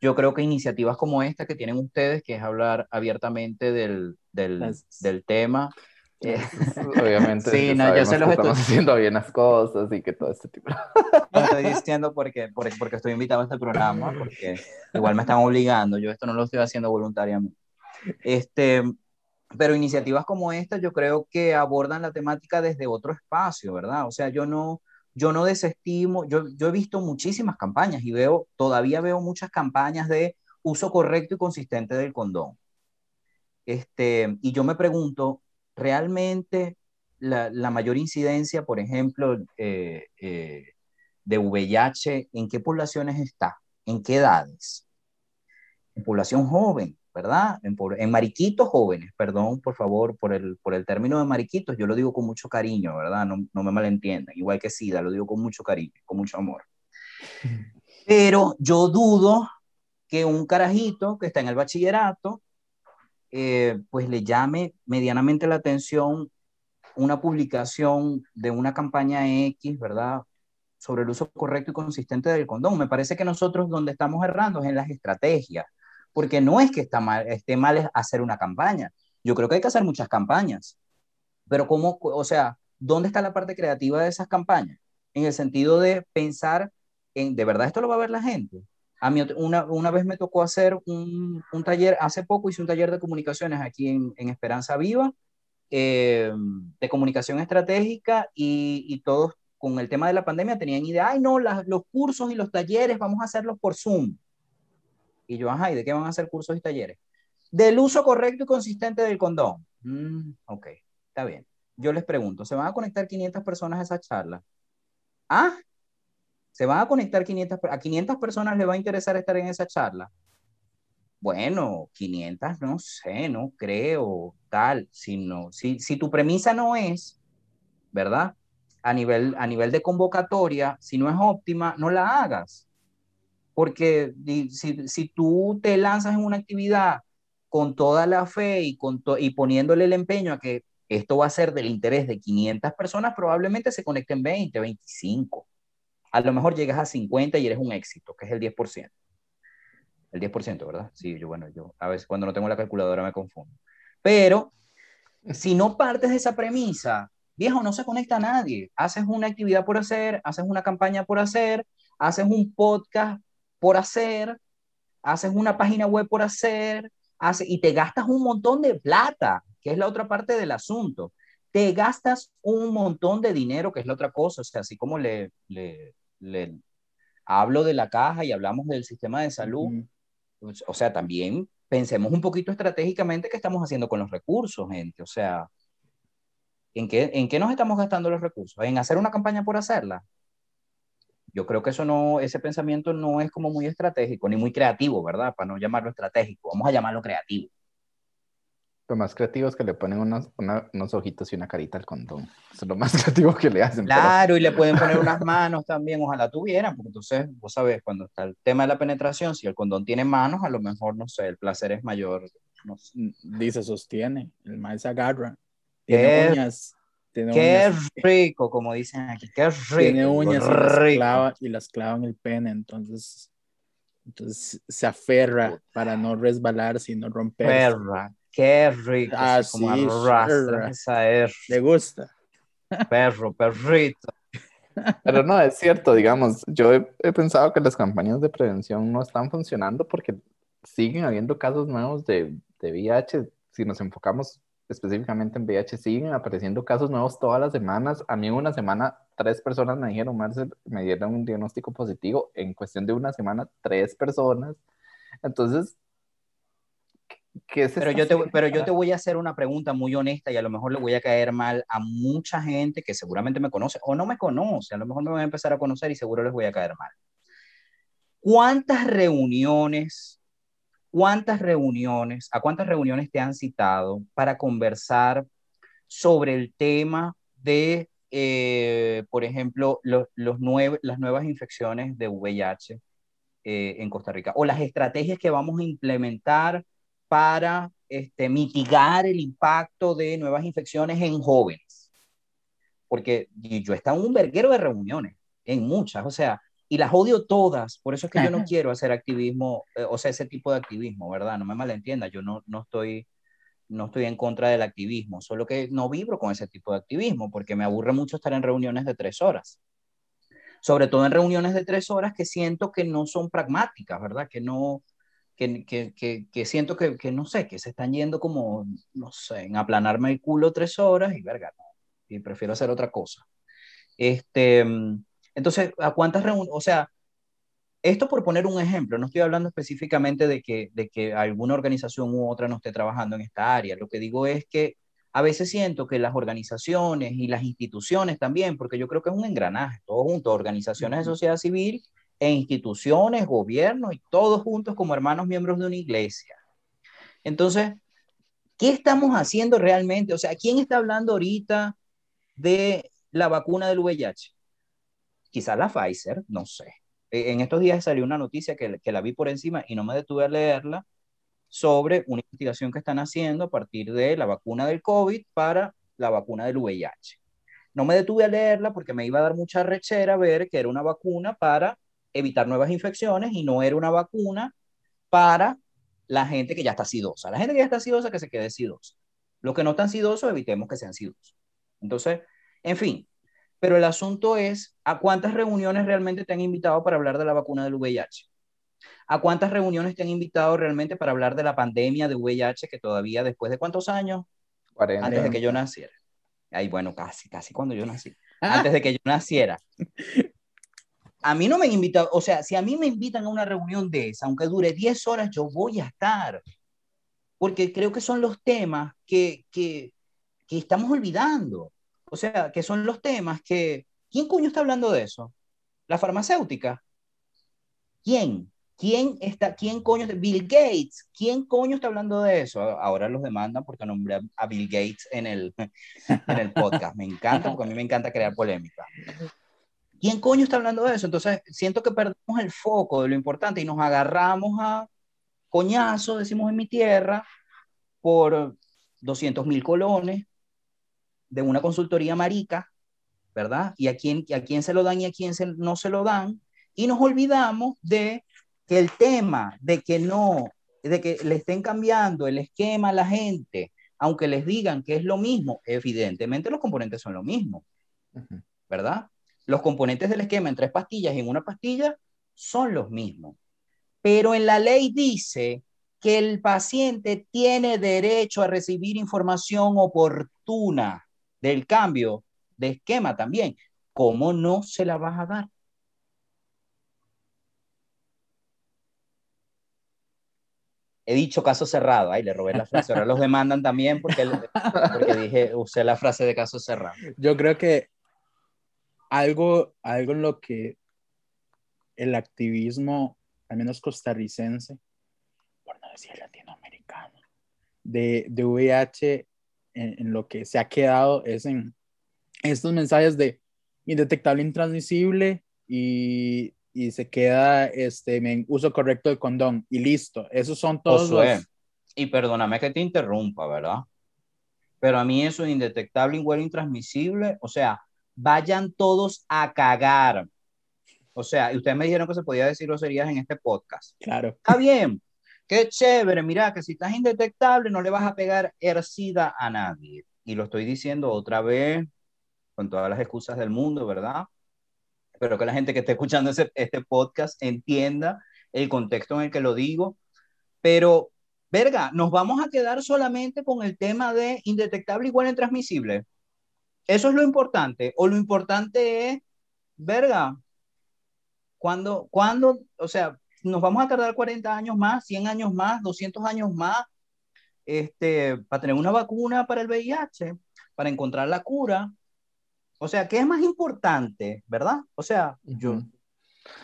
yo creo que iniciativas como esta que tienen ustedes, que es hablar abiertamente del, del, del tema. Eh, <laughs> obviamente, sí, no, yo se los estamos <laughs> haciendo bien las cosas y que todo este tipo. <laughs> No estoy diciendo porque, porque, porque estoy invitado a este programa, porque igual me están obligando, yo esto no lo estoy haciendo voluntariamente. Este, pero iniciativas como esta yo creo que abordan la temática desde otro espacio, ¿verdad? O sea, yo no, yo no desestimo, yo, yo he visto muchísimas campañas y veo, todavía veo muchas campañas de uso correcto y consistente del condón. Este, y yo me pregunto, ¿realmente la, la mayor incidencia, por ejemplo, eh, eh, de VIH, en qué poblaciones está? ¿En qué edades? En población joven ¿verdad? En, en, mariquitos jóvenes, perdón por favor por el, por el término de mariquitos, yo lo digo con mucho cariño, ¿verdad? No, no me malentiendan, igual que SIDA, lo digo con mucho cariño, con mucho amor. <laughs> Pero yo dudo que un carajito que está en el bachillerato, eh, pues le llame medianamente la atención una publicación de una campaña X, ¿verdad? Sobre el uso correcto y consistente del condón. Me parece que nosotros donde estamos errando es en las estrategias porque no es que está mal, esté mal hacer una campaña. Yo creo que hay que hacer muchas campañas, pero ¿cómo, o sea, dónde está la parte creativa de esas campañas? En el sentido de pensar en, ¿de verdad esto lo va a ver la gente? A mí una, una vez me tocó hacer un, un, taller, hace poco hice un taller de comunicaciones aquí en, en Esperanza Viva, eh, de comunicación estratégica y, y, todos con el tema de la pandemia tenían idea, ay no, los cursos y los talleres vamos a hacerlos por Zoom. Y yo, ajá, ¿y de qué van a hacer cursos y talleres? Del uso correcto y consistente del condón. Mm, ok, está bien. Yo les pregunto, ¿se van a conectar 500 personas a esa charla? ¿Ah? ¿Se van a conectar 500? ¿A 500 personas les va a interesar estar en esa charla? Bueno, 500, no sé, no creo, tal. Si, no, si, si tu premisa no es, ¿verdad? A nivel, a nivel de convocatoria, si no es óptima, no la hagas. Porque si, si tú te lanzas en una actividad con toda la fe y, con y poniéndole el empeño a que esto va a ser del interés de 500 personas, probablemente se conecten 20, 25. A lo mejor llegas a 50 y eres un éxito, que es el 10%. El 10%, ¿verdad? Sí, yo, bueno, yo a veces cuando no tengo la calculadora me confundo. Pero si no partes de esa premisa, viejo, no se conecta a nadie. Haces una actividad por hacer, haces una campaña por hacer, haces un podcast por hacer, haces una página web por hacer, hace, y te gastas un montón de plata, que es la otra parte del asunto. Te gastas un montón de dinero, que es la otra cosa. O sea, así como le, le, le hablo de la caja y hablamos del sistema de salud, pues, o sea, también pensemos un poquito estratégicamente qué estamos haciendo con los recursos, gente. O sea, ¿en qué, ¿en qué nos estamos gastando los recursos? ¿En hacer una campaña por hacerla? yo creo que eso no, ese pensamiento no es como muy estratégico ni muy creativo, ¿verdad? Para no llamarlo estratégico, vamos a llamarlo creativo. Lo más creativo es que le ponen unos, unos ojitos y una carita al condón. Eso es lo más <laughs> creativo que le hacen. Claro, y le pueden poner unas manos también, ojalá tuvieran, porque entonces, vos sabés, cuando está el tema de la penetración, si el condón tiene manos, a lo mejor, no sé, el placer es mayor. No Dice, sostiene, el maíz agarra. Tiene uñas. qué rico, como dicen aquí, qué rico. Tiene uñas y las, clava, y las, clava, en el pene, entonces, entonces se aferra para no resbalar, sino romper. Perra, qué rico. Ah, como arrastra esa R. Le gusta. Perro, perrito. Pero no, es cierto, digamos, yo he, he, pensado que las campañas de prevención no están funcionando porque siguen habiendo casos nuevos de, de VIH. Si nos enfocamos específicamente en VIH, siguen apareciendo casos nuevos todas las semanas. A mí una semana tres personas me dijeron, Marcel, me dieron un diagnóstico positivo. En cuestión de una semana, tres personas. Entonces, ¿qué es pero yo, te, pero yo te voy a hacer una pregunta muy honesta y a lo mejor le voy a caer mal a mucha gente que seguramente me conoce o no me conoce. A lo mejor me voy a empezar a conocer y seguro les voy a caer mal. ¿Cuántas reuniones ¿Cuántas reuniones, a cuántas reuniones te han citado para conversar sobre el tema de, eh, por ejemplo, los, los las nuevas infecciones de VIH eh, en Costa Rica o las estrategias que vamos a implementar para este, mitigar el impacto de nuevas infecciones en jóvenes? Porque yo he estado en un verguero de reuniones, en muchas, o sea, y las odio todas, por eso es que yo no quiero hacer activismo, eh, o sea, ese tipo de activismo, ¿verdad? No me malentienda, yo no, no, estoy, no estoy en contra del activismo, solo que no vibro con ese tipo de activismo, porque me aburre mucho estar en reuniones de tres horas. Sobre todo en reuniones de tres horas que siento que no son pragmáticas, ¿verdad? Que no, que, que, que, que siento que, que, no sé, que se están yendo como, no sé, en aplanarme el culo tres horas y verga, no, y prefiero hacer otra cosa. Este, mm, entonces, ¿a cuántas reuniones? O sea, esto por poner un ejemplo, no estoy hablando específicamente de que, de que alguna organización u otra no esté trabajando en esta área. Lo que digo es que a veces siento que las organizaciones y las instituciones también, porque yo creo que es un engranaje, todos juntos, organizaciones de sociedad civil e instituciones, gobiernos y todos juntos como hermanos miembros de una iglesia. Entonces, ¿qué estamos haciendo realmente? O sea, ¿quién está hablando ahorita de la vacuna del VIH? Quizás la Pfizer, no sé. E, en estos días salió una noticia que, que la vi por encima y no me detuve a leerla sobre una investigación que están haciendo a partir de la vacuna del COVID para la vacuna del VIH. No me detuve a leerla porque me iba a dar mucha rechera ver que era una vacuna para evitar nuevas infecciones y no era una vacuna para la gente que ya está sidosa. La gente que ya está sidosa, que se quede sidosa. Los que no están sidosos, evitemos que sean sidosos. Entonces, en fin, pero el asunto es a cuántas reuniones realmente te han invitado para hablar de la vacuna del VIH. ¿A cuántas reuniones te han invitado realmente para hablar de la pandemia de VIH que todavía después de cuántos años? 40. Antes de que yo naciera. Ay, bueno, casi, casi cuando yo nací. <laughs> Antes de que yo naciera. <laughs> A mí no me han invitado, o sea, si a mí me invitan a una reunión de esa, aunque dure 10 horas, yo voy a estar. Porque creo que son los temas que, que, que estamos olvidando. O sea, que son los temas que... ¿Quién coño está hablando de eso? ¿La farmacéutica? ¿Quién? ¿Quién está, quién coño, Bill Gates, quién coño está hablando de eso? Ahora los demandan porque nombré a Bill Gates en el, <laughs> en el podcast. Me encanta porque a mí me encanta crear polémica. ¿Quién coño está hablando de eso? Entonces siento que perdemos el foco de lo importante y nos agarramos a coñazo, decimos en mi tierra, por 200 mil colones de una consultoría marica, ¿verdad? Y a quién, a quién se lo dan y a quién se, no se lo dan. Y nos olvidamos de que el tema de que no, de que le estén cambiando el esquema a la gente, aunque les digan que es lo mismo, evidentemente los componentes son lo mismo, ¿verdad? Los componentes del esquema en tres pastillas y en una pastilla son los mismos. Pero en la ley dice que el paciente tiene derecho a recibir información oportuna del cambio de esquema también. ¿Cómo no se la vas a dar? he dicho caso cerrado, ahí le robé la frase, ahora los demandan también porque, porque dije, usé la frase de caso cerrado. Yo creo que algo, algo en lo que el activismo, al menos costarricense, por no decir latinoamericano, de, de VIH, en, lo que se ha quedado es en estos mensajes de indetectable, intransmisible y y se queda este, en uso correcto de condón y listo. Esos son todos los... Y perdóname que te interrumpa, ¿verdad? Pero a mí eso es indetectable, igual intransmisible, o sea, vayan todos a cagar. O sea, y ustedes me dijeron que se podía decir groserías en este podcast. Claro. Está bien. Qué chévere, mira que si estás indetectable no le vas a pegar hercida a nadie. Y lo estoy diciendo otra vez con todas las excusas del mundo, ¿verdad? Espero que la gente que esté escuchando este podcast entienda el contexto en el que lo digo. Pero, verga, nos vamos a quedar solamente con el tema de indetectable igual en transmisible. Eso es lo importante. O lo importante es, verga, cuando, cuando, o sea, nos vamos a tardar 40 años más, 100 años más, 200 años más, este, para tener una vacuna para el VIH, para encontrar la cura, o sea, ¿qué es más importante, verdad? O sea, yo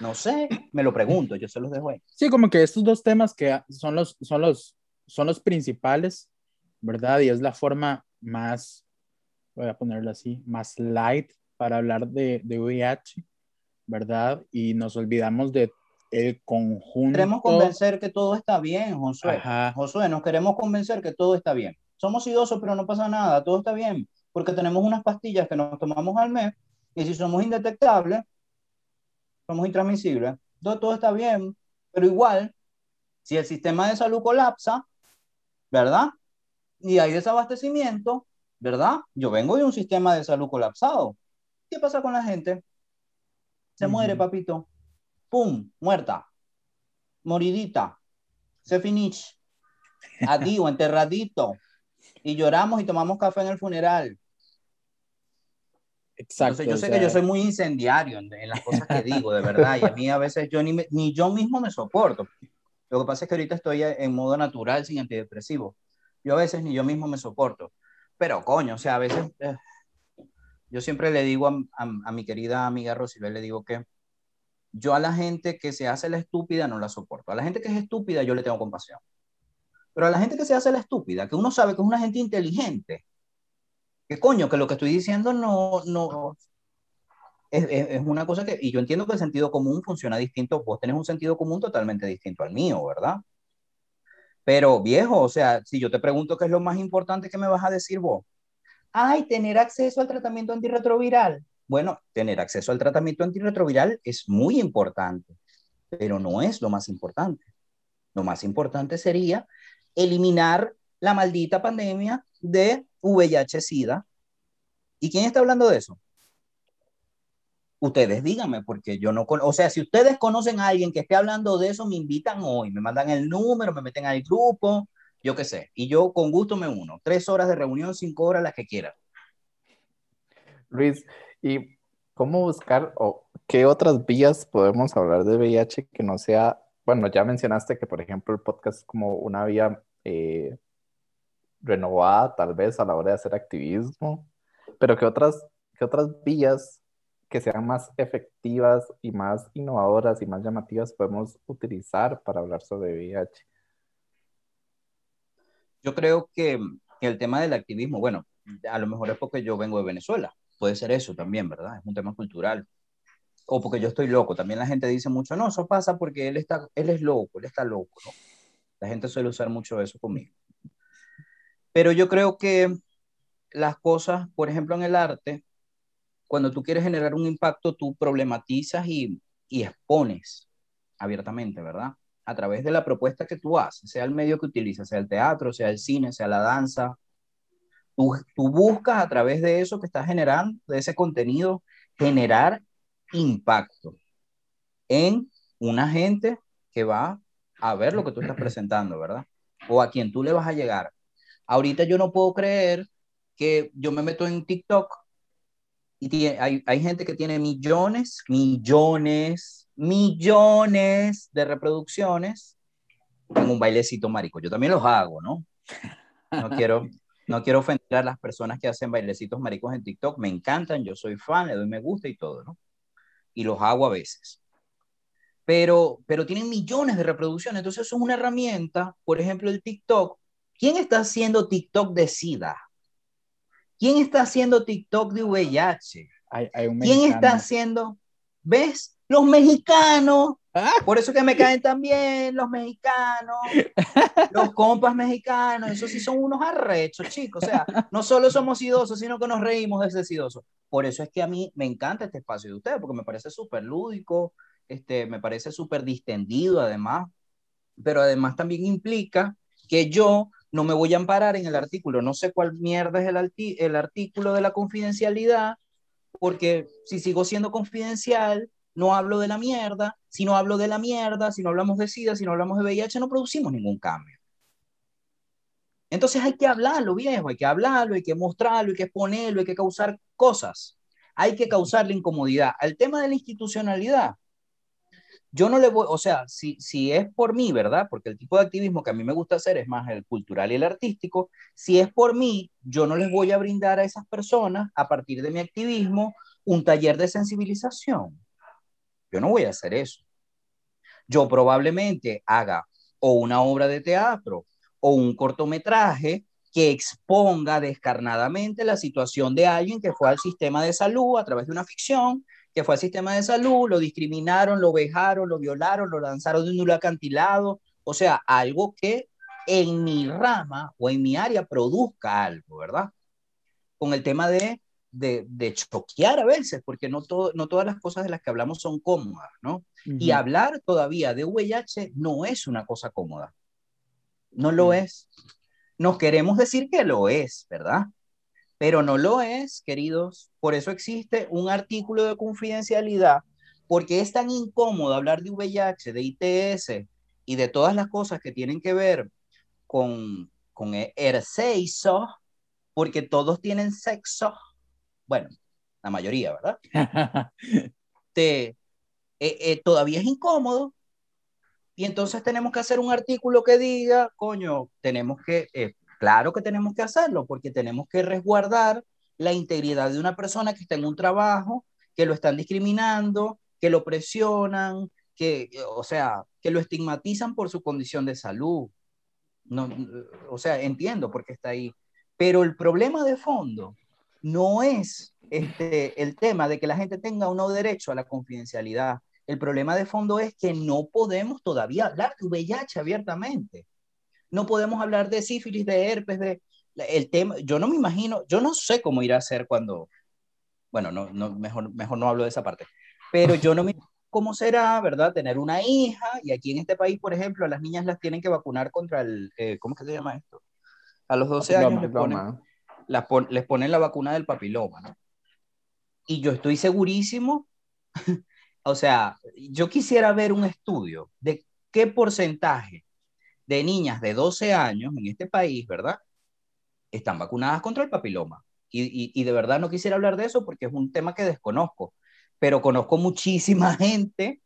no sé, me lo pregunto, yo se los dejo ahí. Sí, como que estos dos temas que son los, son los, son los principales, ¿verdad? Y es la forma más, voy a ponerlo así, más light para hablar de, de VIH, ¿verdad? Y nos olvidamos de el conjunto. Queremos convencer que todo está bien, Josué. Josué, nos queremos convencer que todo está bien. Somos idosos, pero no pasa nada, todo está bien porque tenemos unas pastillas que nos tomamos al mes y si somos indetectables, somos intransmisibles, todo, todo está bien, pero igual, si el sistema de salud colapsa, ¿verdad? Y hay desabastecimiento, ¿verdad? Yo vengo de un sistema de salud colapsado. ¿Qué pasa con la gente? Se muere, papito. ¡Pum! Muerta. Moridita. Se finich. Adiós, <laughs> enterradito y lloramos y tomamos café en el funeral. Exacto. yo sé que yo soy muy incendiario en, las cosas que digo, de verdad, y a mí a veces yo ni, ni yo mismo me soporto. Lo que pasa es que ahorita estoy en modo natural, sin antidepresivo. Yo a veces ni yo mismo me soporto. Pero coño, o sea, a veces eh, yo siempre le digo a, a, mi querida amiga Rosibel, le digo que yo a la gente que se hace la estúpida no la soporto. A la gente que es estúpida yo le tengo compasión. Pero a la gente que se hace la estúpida, que uno sabe que es una gente inteligente, que coño, que lo que estoy diciendo no, no, es, es, una cosa que, y yo entiendo que el sentido común funciona distinto, vos tenés un sentido común totalmente distinto al mío, ¿verdad? Pero viejo, o sea, si yo te pregunto qué es lo más importante que me vas a decir vos, ay, tener acceso al tratamiento antirretroviral. Bueno, tener acceso al tratamiento antirretroviral es muy importante, pero no es lo más importante. Lo más importante sería eliminar la maldita pandemia de VIH-Sida. ¿Y quién está hablando de eso? Ustedes díganme, porque yo no conozco, o sea, si ustedes conocen a alguien que esté hablando de eso, me invitan hoy, me mandan el número, me meten al grupo, yo qué sé, y yo con gusto me uno. Tres horas de reunión, cinco horas, las que quieran. Luis, ¿y cómo buscar o qué otras vías podemos hablar de VIH que no sea, bueno, ya mencionaste que, por ejemplo, el podcast es como una vía eh, renovada, tal vez, a la hora de hacer activismo, pero ¿qué otras, qué otras vías que sean más efectivas y más innovadoras y más llamativas podemos utilizar para hablar sobre VIH? Yo creo que, el tema del activismo, bueno, a lo mejor es porque yo vengo de Venezuela, puede ser eso también, ¿verdad? Es un tema cultural. O porque yo estoy loco, también la gente dice mucho, no, eso pasa porque él, está, él es loco, él está loco, ¿no? La gente suele usar mucho eso conmigo. Pero yo creo que las cosas, por ejemplo, en el arte, cuando tú quieres generar un impacto, tú problematizas y, y expones abiertamente, ¿verdad? A través de la propuesta que tú haces, sea el medio que utilizas, sea el teatro, sea el cine, sea la danza. Tú, tú buscas a través de eso que estás generando, de ese contenido, generar impacto en una gente que va a ver lo que tú estás <clears throat> presentando, ¿verdad? O a quien tú le vas a llegar. Ahorita yo no puedo creer que yo me meto en TikTok y hay, hay gente que tiene millones, millones, millones de reproducciones en un bailecito marico. Yo también los hago, ¿no? No <laughs> quiero, no quiero ofender a las personas que hacen bailecitos maricos en TikTok. Me encantan, yo soy fan, le doy me gusta y todo, ¿no? Y los hago a veces. Pero, pero tienen millones de reproducciones. Entonces, eso es una herramienta. Por ejemplo, el TikTok. ¿Quién está haciendo TikTok de SIDA? ¿Quién está haciendo TikTok de VIH? ¿Quién está haciendo? ¿Ves? Los mexicanos. Ah. Por eso que me caen también los mexicanos, <laughs> los compas mexicanos, esos sí son unos arrechos, chicos. O sea, no solo somos idosos, sino que nos reímos de ese sidoso. Por eso es que a mí me encanta este espacio de ustedes, porque me parece súper lúdico, este, me parece súper distendido además, pero además también implica que yo no me voy a amparar en el artículo, no sé cuál mierda es el, el artículo de la confidencialidad, porque si sigo siendo confidencial, no hablo de la mierda, si no hablo de la mierda, si no hablamos de SIDA, si no hablamos de VIH, no producimos ningún cambio. Entonces hay que hablarlo, viejo, hay que hablarlo, hay que mostrarlo, hay que exponerlo, hay que causar cosas, hay que causarle incomodidad. Al tema de la institucionalidad, yo no le voy, o sea, si, si es por mí, ¿verdad? Porque el tipo de activismo que a mí me gusta hacer es más el cultural y el artístico. Si es por mí, yo no les voy a brindar a esas personas, a partir de mi activismo, un taller de sensibilización. Yo no voy a hacer eso. Yo probablemente haga o una obra de teatro o un cortometraje que exponga descarnadamente la situación de alguien que fue al sistema de salud a través de una ficción que fue al sistema de salud, lo discriminaron, lo vejaron, lo violaron, lo lanzaron de un acantilado, o sea, algo que en mi rama o en mi área produzca algo, ¿verdad? Con el tema de, de, de choquear a veces, porque no, todo, no todas las cosas de las que hablamos son cómodas, ¿no? Y hablar todavía de VIH no es una cosa cómoda. No lo es. Nos queremos decir que lo es, ¿verdad? Pero no lo es, queridos. Por eso existe un artículo de confidencialidad, porque es tan incómodo hablar de VIH, de ITS y de todas las cosas que tienen que ver con, con el sexo, porque todos tienen sexo. Bueno, la mayoría, ¿verdad? <laughs> Te, eh, eh, todavía es incómodo. Y entonces tenemos que hacer un artículo que diga, coño, tenemos que eh, Claro que tenemos que hacerlo porque tenemos que resguardar la integridad de una persona que está en un trabajo, que lo están discriminando, que lo presionan, que, o sea, que lo estigmatizan por su condición de salud. No, o sea, entiendo por qué está ahí. Pero el problema de fondo no es este, el tema de que la gente tenga no derecho a la confidencialidad. El problema de fondo es que no podemos todavía hablar de VIH abiertamente. No podemos hablar de sífilis, de herpes, de el tema. Yo no me imagino, yo no sé cómo irá a ser cuando, bueno, no, no, mejor, mejor no hablo de esa parte, pero yo no me cómo será, ¿verdad? Tener una hija y aquí en este país, por ejemplo, a las niñas las tienen que vacunar contra el, eh, ¿cómo es que se llama esto? A los 12 años les ponen, les ponen la vacuna del papiloma, ¿no? Y yo estoy segurísimo, <laughs> o sea, yo quisiera ver un estudio de qué porcentaje de niñas de 12 años en este país, ¿verdad? Están vacunadas contra el papiloma. Y, de verdad no quisiera hablar de eso porque es un tema que desconozco, pero conozco muchísima <laughs> gente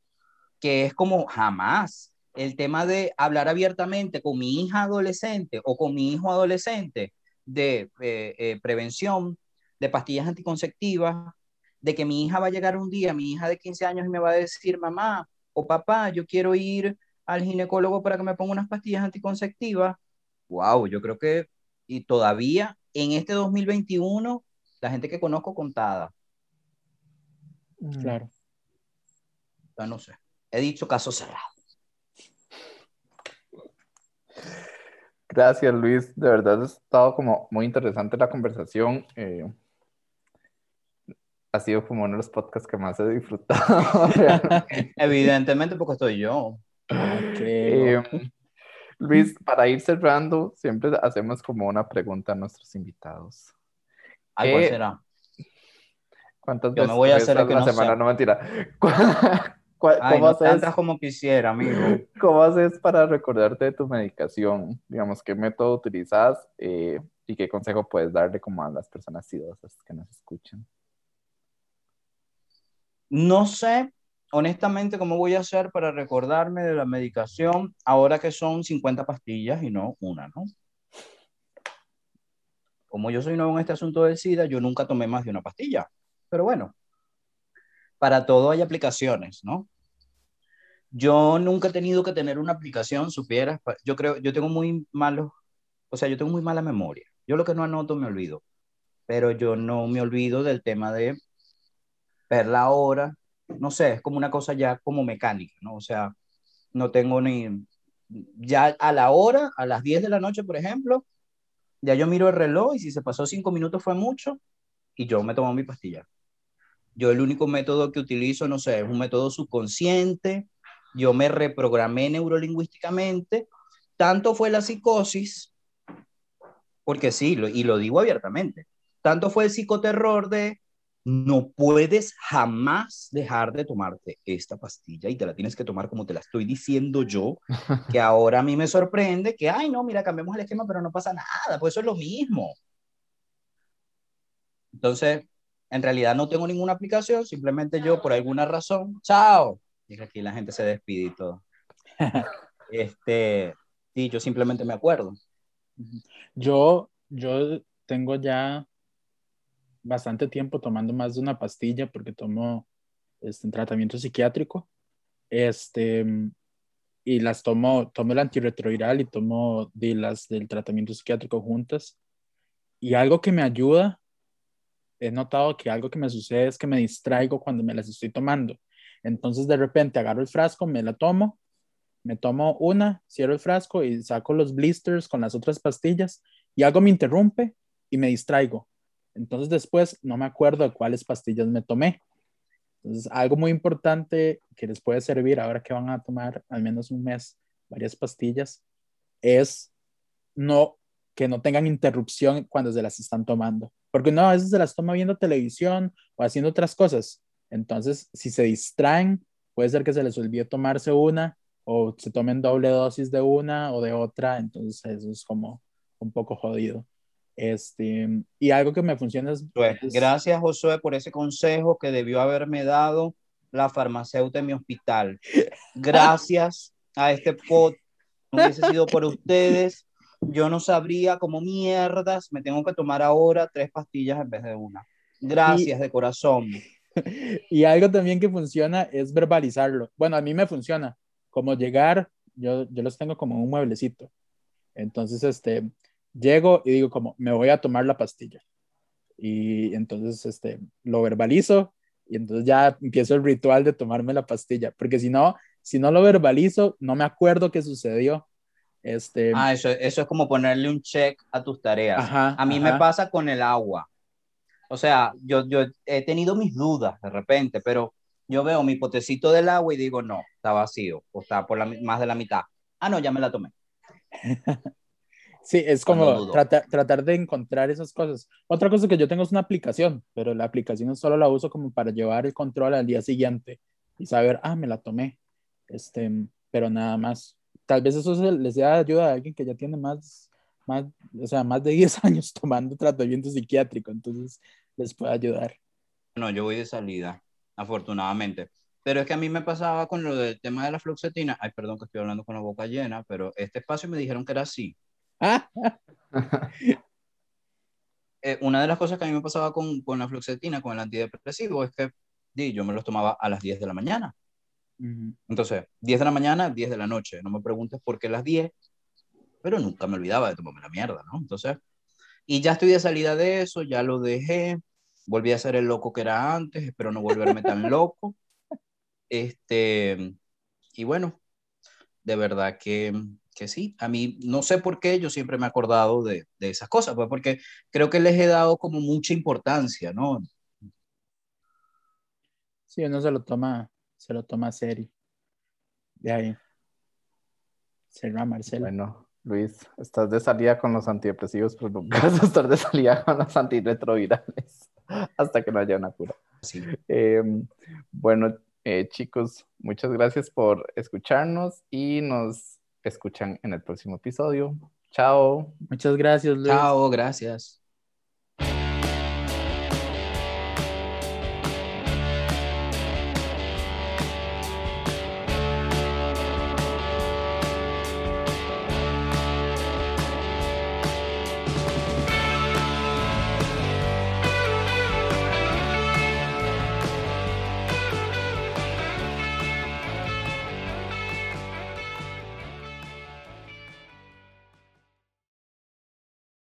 que es como jamás el tema de hablar abiertamente con mi hija adolescente o con mi hijo adolescente de eh, eh, prevención de pastillas anticonceptivas de que mi hija va a llegar un día, mi hija de 15 años, y me va a decir, mamá o papá, yo quiero ir al ginecólogo para que me ponga unas pastillas anticonceptivas. Wow, yo creo que, y todavía en este 2021, la gente que conozco contada. Mm. Claro. Ya no sé. He dicho caso cerrado. Gracias, Luis. De verdad ha estado como muy interesante la conversación. Eh, ha sido como uno de los podcasts que más he disfrutado. <laughs> Evidentemente porque estoy yo. Eh, Luis, para ir cerrando, siempre hacemos como una pregunta a nuestros invitados. ¿Cuál será? ¿Cuántas veces me voy a hacer la semana? No mentira. <laughs> ¿Cómo haces? como quisiera, amigo. <laughs> ¿Cómo haces para recordarte de tu medicación? Digamos, ¿qué método utilizas eh, y qué consejo puedes darle como a las personas idosas que nos escuchan? No sé, honestamente, cómo voy a hacer para recordarme de la medicación ahora que son 50 pastillas y no una, ¿no? Como yo soy nuevo en este asunto del SIDA, yo nunca tomé más de una pastilla. Pero bueno, para todo hay aplicaciones, ¿no? Yo nunca he tenido que tener una aplicación, supieras, yo creo, yo tengo muy malos, o sea, yo tengo muy mala memoria. Yo lo que no anoto me olvido, pero yo no me olvido del tema de ver la hora, no sé, es como una cosa ya como mecánica, ¿no? O sea, no tengo ni, ya a la hora, a las 10 de la noche, por ejemplo, ya yo miro el reloj y si se pasó 5 minutos fue mucho y yo me tomo mi pastilla. Yo el único método que utilizo, no sé, es un método subconsciente, yo me reprogramé neurolingüísticamente, tanto fue la psicosis, porque sí, y lo digo abiertamente, tanto fue el psicoterror de no puedes jamás dejar de tomarte esta pastilla y te la tienes que tomar como te la estoy diciendo yo, que <laughs> ahora a mí me sorprende que, ay, no, mira, cambiamos el esquema, pero no pasa nada, pues eso es lo mismo. Entonces, en realidad no tengo ninguna aplicación, simplemente yo por alguna razón, chao, y aquí la gente se despide y todo. <laughs> este, y yo simplemente me acuerdo. Yo, yo tengo ya bastante tiempo tomando más de una pastilla porque tomo este, tratamiento psiquiátrico. Este, y las tomo, tomo el antirretroviral y tomo de las del tratamiento psiquiátrico juntas. Y algo que me ayuda, he notado que algo que me sucede es que me distraigo cuando me las estoy tomando. Entonces de repente agarro el frasco, me la tomo, me tomo una, cierro el frasco y saco los blisters con las otras pastillas y algo me interrumpe y me distraigo. Entonces después no me acuerdo de cuáles pastillas me tomé. Entonces, algo muy importante que les puede servir ahora que van a tomar al menos un mes varias pastillas es no que no tengan interrupción cuando se las están tomando. Porque no, a veces se las toma viendo televisión o haciendo otras cosas. Entonces, si se distraen, puede ser que se les olvide tomarse una o se tomen doble dosis de una o de otra. Entonces, eso es como un poco jodido. Este, y algo que me funciona es, pues, Gracias, Josué, por ese consejo que debió haberme dado la farmacéutica en mi hospital. Gracias a este pod. No hubiese sido por ustedes, yo no sabría cómo mierdas me tengo que tomar ahora tres pastillas en vez de una. Gracias de corazón. <laughs> Y algo también que funciona es verbalizarlo. Bueno, a mí me funciona. Como llegar, yo, yo los tengo como un mueblecito Entonces, este, llego y digo como, me voy a tomar la pastilla. Y entonces, este, lo verbalizo y entonces ya empiezo el ritual de tomarme la pastilla, porque si no, si no lo verbalizo, no me acuerdo qué sucedió. Este... Ah, eso, eso es como ponerle un check a tus tareas. a mí me pasa con el agua. O sea, yo, yo he tenido mis dudas de repente, pero yo veo mi potecito del agua y digo, no, está vacío, o está por la, más de la mitad. Ah, no, ya me la tomé. <laughs> Sí, es como tratar, tratar, de encontrar esas cosas. Otra cosa que yo tengo es una aplicación, pero la aplicación solo la uso como para llevar el control al día siguiente y saber, ah, me la tomé. Este, pero nada más. Tal vez eso les dé ayuda a alguien que ya tiene más, más, o sea, más de 10 <laughs> años tomando tratamiento psiquiátrico, entonces les puede ayudar. No, yo voy de salida, afortunadamente. Pero es que a mí me pasaba con lo del tema de la fluoxetina. Ay, perdón que estoy hablando con la boca llena, pero este espacio me dijeron que era así. Eh, una de las cosas que a mí me pasaba con, con la fluoxetina, con el antidepresivo, es que di, yo me los tomaba a las 10 de la mañana. Entonces, 10 de la mañana, 10 de la noche. No me preguntes por qué las 10, pero nunca me olvidaba de tomarme la mierda, ¿no? Entonces, y ya estoy de salida de eso, ya lo dejé, volví a ser el loco que era antes, espero no volverme tan <laughs> loco. Este, y bueno, de verdad que que sí, a mí no sé por qué yo siempre me he acordado de, de esas cosas, pues porque creo que les he dado como mucha importancia, ¿no? Sí, uno se lo toma, se lo toma serio. De ahí. Será Marcelo. Bueno, Luis, estás de salida con los antidepresivos, pero nunca vas a estar de salida con los antirretrovirales <laughs> hasta que no haya una cura. Sí. Em, bueno, eh, chicos, muchas gracias por escucharnos y nos escuchan en el próximo episodio. Chao. Muchas gracias, Luis. Chao, gracias.